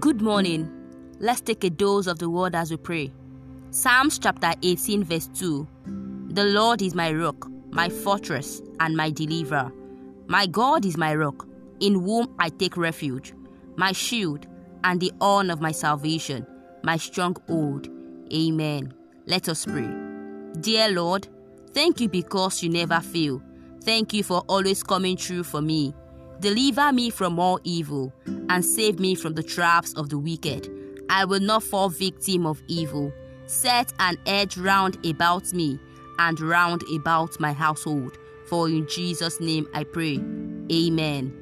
Good morning. Let's take a dose of the word as we pray. Psalms chapter 18, verse 2. The Lord is my rock, my fortress, and my deliverer. My God is my rock, in whom I take refuge, my shield, and the horn of my salvation, my stronghold. Amen. Let us pray. Dear Lord, thank you because you never fail. Thank you for always coming through for me. Deliver me from all evil and save me from the traps of the wicked. I will not fall victim of evil. Set an edge round about me and round about my household. For in Jesus' name I pray. Amen.